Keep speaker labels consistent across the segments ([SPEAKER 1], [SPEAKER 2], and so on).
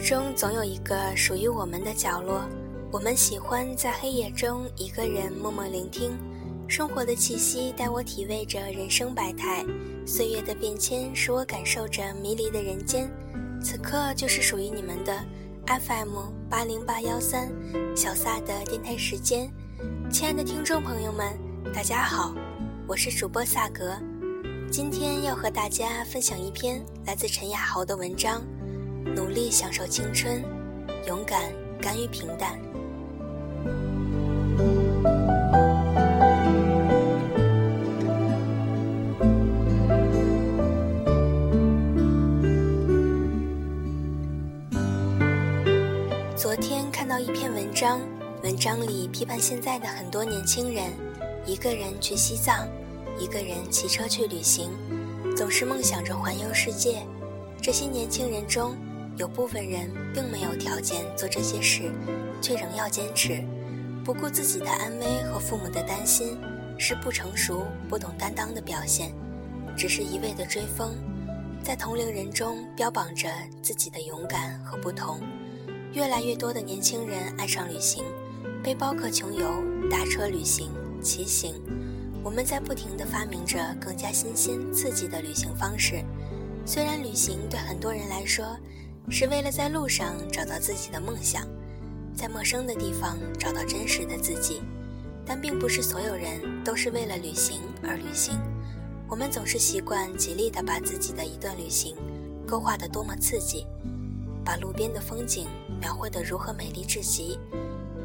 [SPEAKER 1] 中总有一个属于我们的角落，我们喜欢在黑夜中一个人默默聆听，生活的气息带我体味着人生百态，岁月的变迁使我感受着迷离的人间。此刻就是属于你们的 FM 八零八幺三小撒的电台时间，亲爱的听众朋友们，大家好，我是主播萨格，今天要和大家分享一篇来自陈雅豪的文章。努力享受青春，勇敢甘于平淡。昨天看到一篇文章，文章里批判现在的很多年轻人：一个人去西藏，一个人骑车去旅行，总是梦想着环游世界。这些年轻人中，有部分人并没有条件做这些事，却仍要坚持，不顾自己的安危和父母的担心，是不成熟、不懂担当的表现。只是一味的追风，在同龄人中标榜着自己的勇敢和不同。越来越多的年轻人爱上旅行，背包客穷游、搭车旅行、骑行。我们在不停地发明着更加新鲜、刺激的旅行方式。虽然旅行对很多人来说，是为了在路上找到自己的梦想，在陌生的地方找到真实的自己，但并不是所有人都是为了旅行而旅行。我们总是习惯极力地把自己的一段旅行勾画得多么刺激，把路边的风景描绘得如何美丽至极，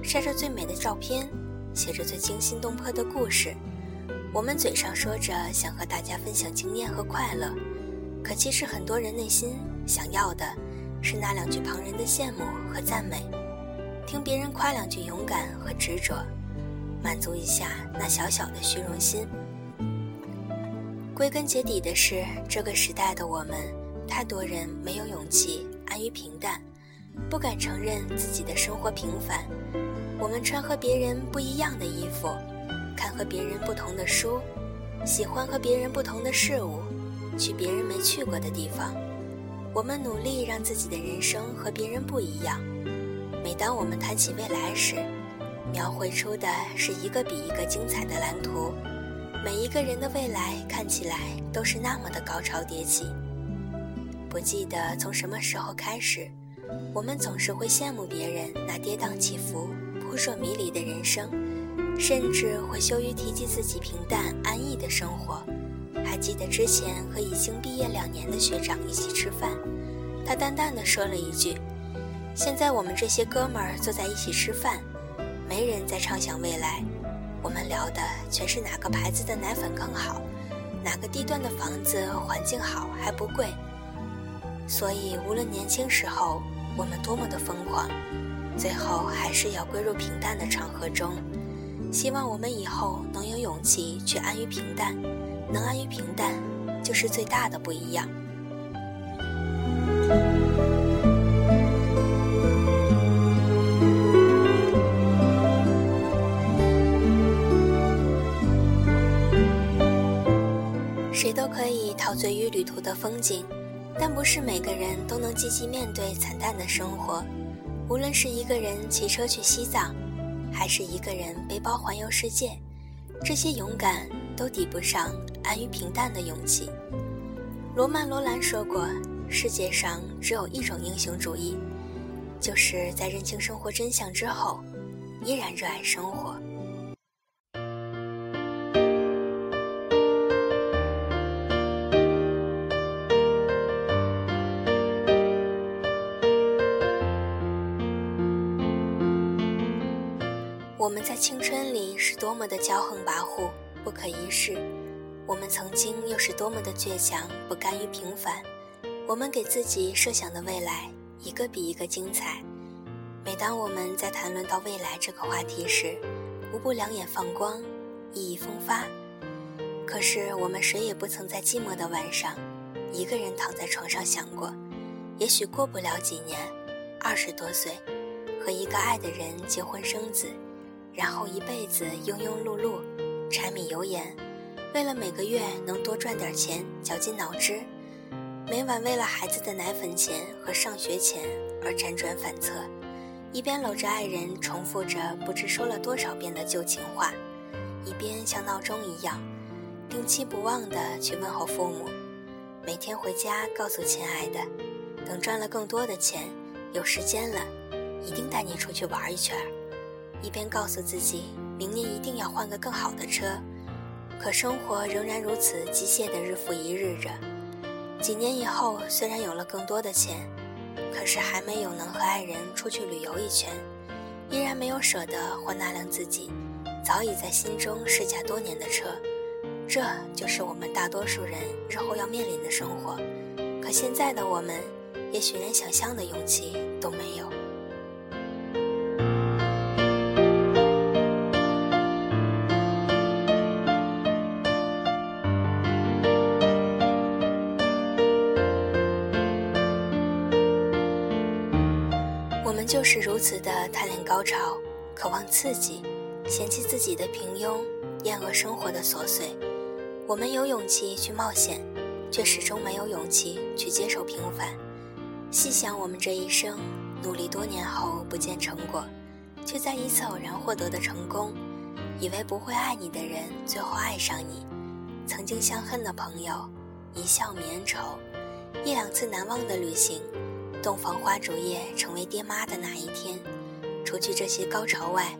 [SPEAKER 1] 晒着最美的照片，写着最惊心动魄的故事。我们嘴上说着想和大家分享经验和快乐，可其实很多人内心想要的。是那两句旁人的羡慕和赞美，听别人夸两句勇敢和执着，满足一下那小小的虚荣心。归根结底的是，这个时代的我们，太多人没有勇气安于平淡，不敢承认自己的生活平凡。我们穿和别人不一样的衣服，看和别人不同的书，喜欢和别人不同的事物，去别人没去过的地方。我们努力让自己的人生和别人不一样。每当我们谈起未来时，描绘出的是一个比一个精彩的蓝图。每一个人的未来看起来都是那么的高潮迭起。不记得从什么时候开始，我们总是会羡慕别人那跌宕起伏、扑朔迷离的人生，甚至会羞于提及自己平淡安逸的生活。还记得之前和已经毕业两年的学长一起吃饭，他淡淡的说了一句：“现在我们这些哥们儿坐在一起吃饭，没人在畅想未来，我们聊的全是哪个牌子的奶粉更好，哪个地段的房子环境好还不贵。所以无论年轻时候我们多么的疯狂，最后还是要归入平淡的长河中。希望我们以后能有勇气去安于平淡。”能安于平淡，就是最大的不一样。谁都可以陶醉于旅途的风景，但不是每个人都能积极面对惨淡的生活。无论是一个人骑车去西藏，还是一个人背包环游世界，这些勇敢都抵不上。安于平淡的勇气。罗曼·罗兰说过：“世界上只有一种英雄主义，就是在认清生活真相之后，依然热爱生活。”我们在青春里是多么的骄横跋扈、不可一世。我们曾经又是多么的倔强，不甘于平凡。我们给自己设想的未来，一个比一个精彩。每当我们在谈论到未来这个话题时，无不两眼放光，意义风发。可是我们谁也不曾在寂寞的晚上，一个人躺在床上想过，也许过不了几年，二十多岁，和一个爱的人结婚生子，然后一辈子庸庸碌碌，柴米油盐。为了每个月能多赚点钱，绞尽脑汁，每晚为了孩子的奶粉钱和上学钱而辗转反侧，一边搂着爱人重复着不知说了多少遍的旧情话，一边像闹钟一样定期不忘地去问候父母。每天回家告诉亲爱的，等赚了更多的钱，有时间了，一定带你出去玩一圈。一边告诉自己，明年一定要换个更好的车。可生活仍然如此机械的日复一日着。几年以后，虽然有了更多的钱，可是还没有能和爱人出去旅游一圈，依然没有舍得换那辆自己早已在心中试驾多年的车。这就是我们大多数人日后要面临的生活。可现在的我们，也许连想象的勇气都没有。就是如此的贪恋高潮，渴望刺激，嫌弃自己的平庸，厌恶生活的琐碎。我们有勇气去冒险，却始终没有勇气去接受平凡。细想我们这一生，努力多年后不见成果，却在一次偶然获得的成功。以为不会爱你的人，最后爱上你；曾经相恨的朋友，一笑泯恩仇。一两次难忘的旅行。洞房花烛夜成为爹妈的那一天，除去这些高潮外，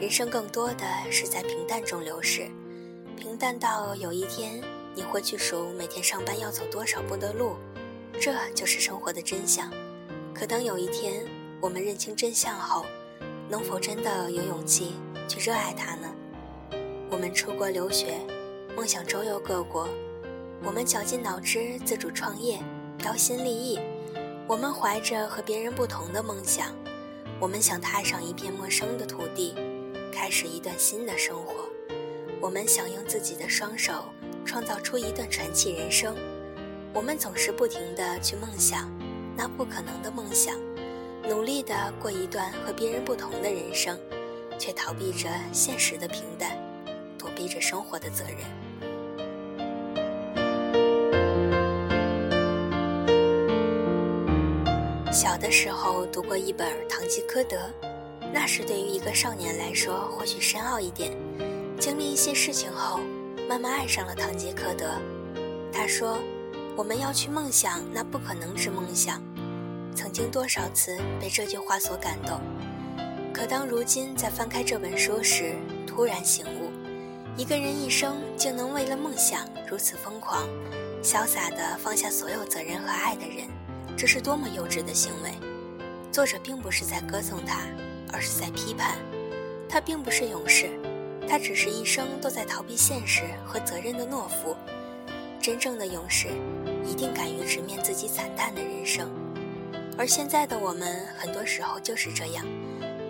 [SPEAKER 1] 人生更多的是在平淡中流逝。平淡到有一天你会去数每天上班要走多少步的路，这就是生活的真相。可当有一天我们认清真相后，能否真的有勇气去热爱它呢？我们出国留学，梦想周游各国；我们绞尽脑汁自主创业，标新立异。我们怀着和别人不同的梦想，我们想踏上一片陌生的土地，开始一段新的生活。我们想用自己的双手创造出一段传奇人生。我们总是不停地去梦想那不可能的梦想，努力地过一段和别人不同的人生，却逃避着现实的平淡，躲避着生活的责任。小的时候读过一本《堂吉诃德》，那时对于一个少年来说或许深奥一点。经历一些事情后，慢慢爱上了堂吉诃德。他说：“我们要去梦想那不可能之梦想。”曾经多少次被这句话所感动，可当如今在翻开这本书时，突然醒悟：一个人一生竟能为了梦想如此疯狂，潇洒地放下所有责任和爱的人。这是多么幼稚的行为！作者并不是在歌颂他，而是在批判他，并不是勇士，他只是一生都在逃避现实和责任的懦夫。真正的勇士，一定敢于直面自己惨淡的人生。而现在的我们，很多时候就是这样，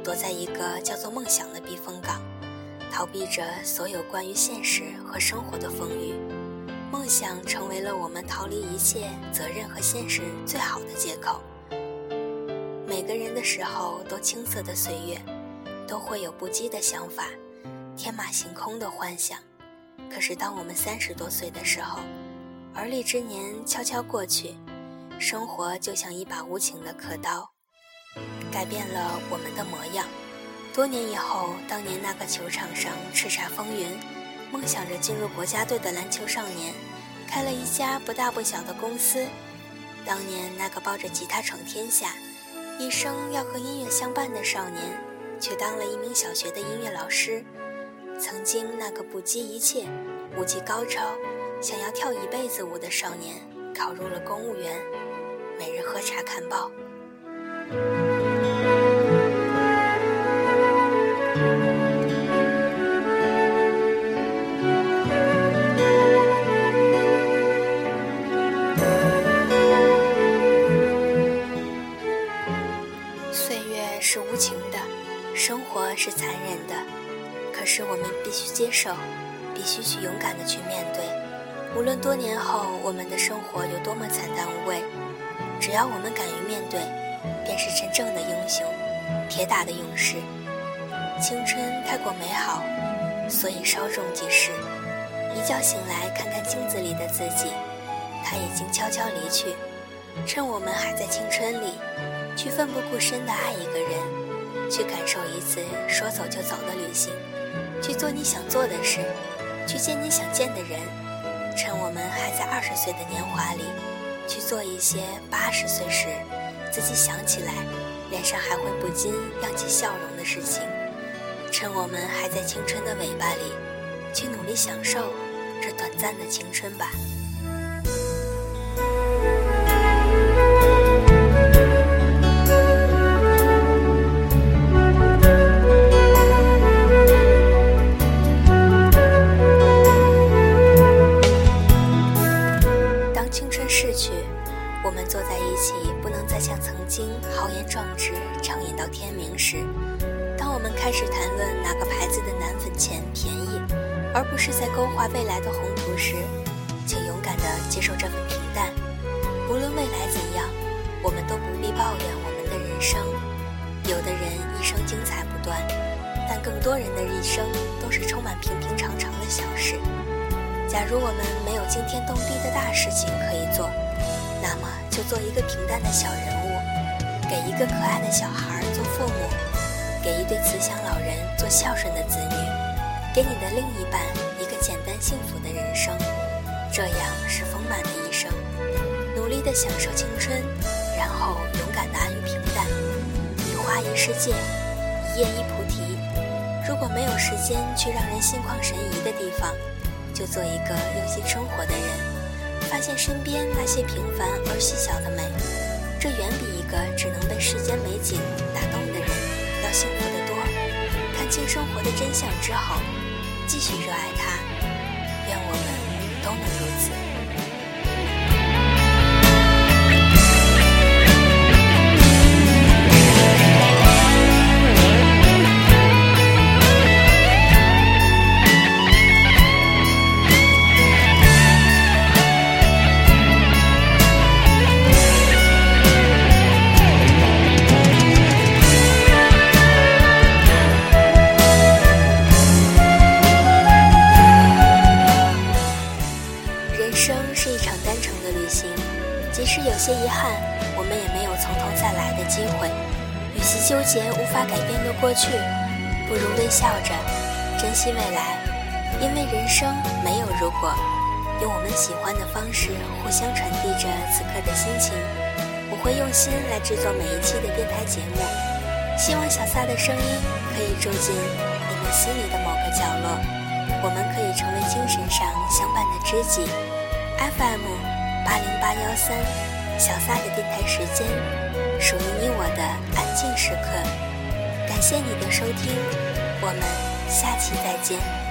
[SPEAKER 1] 躲在一个叫做梦想的避风港，逃避着所有关于现实和生活的风雨。梦想成为了我们逃离一切责任和现实最好的借口。每个人的时候都青涩的岁月，都会有不羁的想法，天马行空的幻想。可是当我们三十多岁的时候，而立之年悄悄过去，生活就像一把无情的刻刀，改变了我们的模样。多年以后，当年那个球场上叱咤风云。梦想着进入国家队的篮球少年，开了一家不大不小的公司。当年那个抱着吉他闯天下，一生要和音乐相伴的少年，却当了一名小学的音乐老师。曾经那个不计一切、舞技高超、想要跳一辈子舞的少年，考入了公务员，每日喝茶看报。无论多年后我们的生活有多么惨淡无味，只要我们敢于面对，便是真正的英雄，铁打的勇士。青春太过美好，所以稍纵即逝。一觉醒来，看看镜子里的自己，他已经悄悄离去。趁我们还在青春里，去奋不顾身的爱一个人，去感受一次说走就走的旅行，去做你想做的事，去见你想见的人。趁我们还在二十岁的年华里，去做一些八十岁时自己想起来脸上还会不禁漾起笑容的事情。趁我们还在青春的尾巴里，去努力享受这短暂的青春吧。是在勾画未来的宏图时，请勇敢地接受这份平淡。无论未来怎样，我们都不必抱怨我们的人生。有的人一生精彩不断，但更多人的一生都是充满平平常常的小事。假如我们没有惊天动地的大事情可以做，那么就做一个平淡的小人物，给一个可爱的小孩做父母。给一对慈祥老人做孝顺的子女，给你的另一半幸福的人生，这样是丰满的一生。努力的享受青春，然后勇敢的安于平淡。一花一世界，一叶一菩提。如果没有时间去让人心旷神怡的地方，就做一个用心生活的人，发现身边那些平凡而细小的美，这远比一个只能被世间美景打动的人。要幸福的多。看清生活的真相之后，继续热爱它。愿我们都无法改变的过去，不如微笑着珍惜未来。因为人生没有如果，用我们喜欢的方式互相传递着此刻的心情。我会用心来制作每一期的电台节目，希望小撒的声音可以住进你们心里的某个角落。我们可以成为精神上相伴的知己。FM 八零八幺三。小撒的电台时间，属于你我的安静时刻。感谢你的收听，我们下期再见。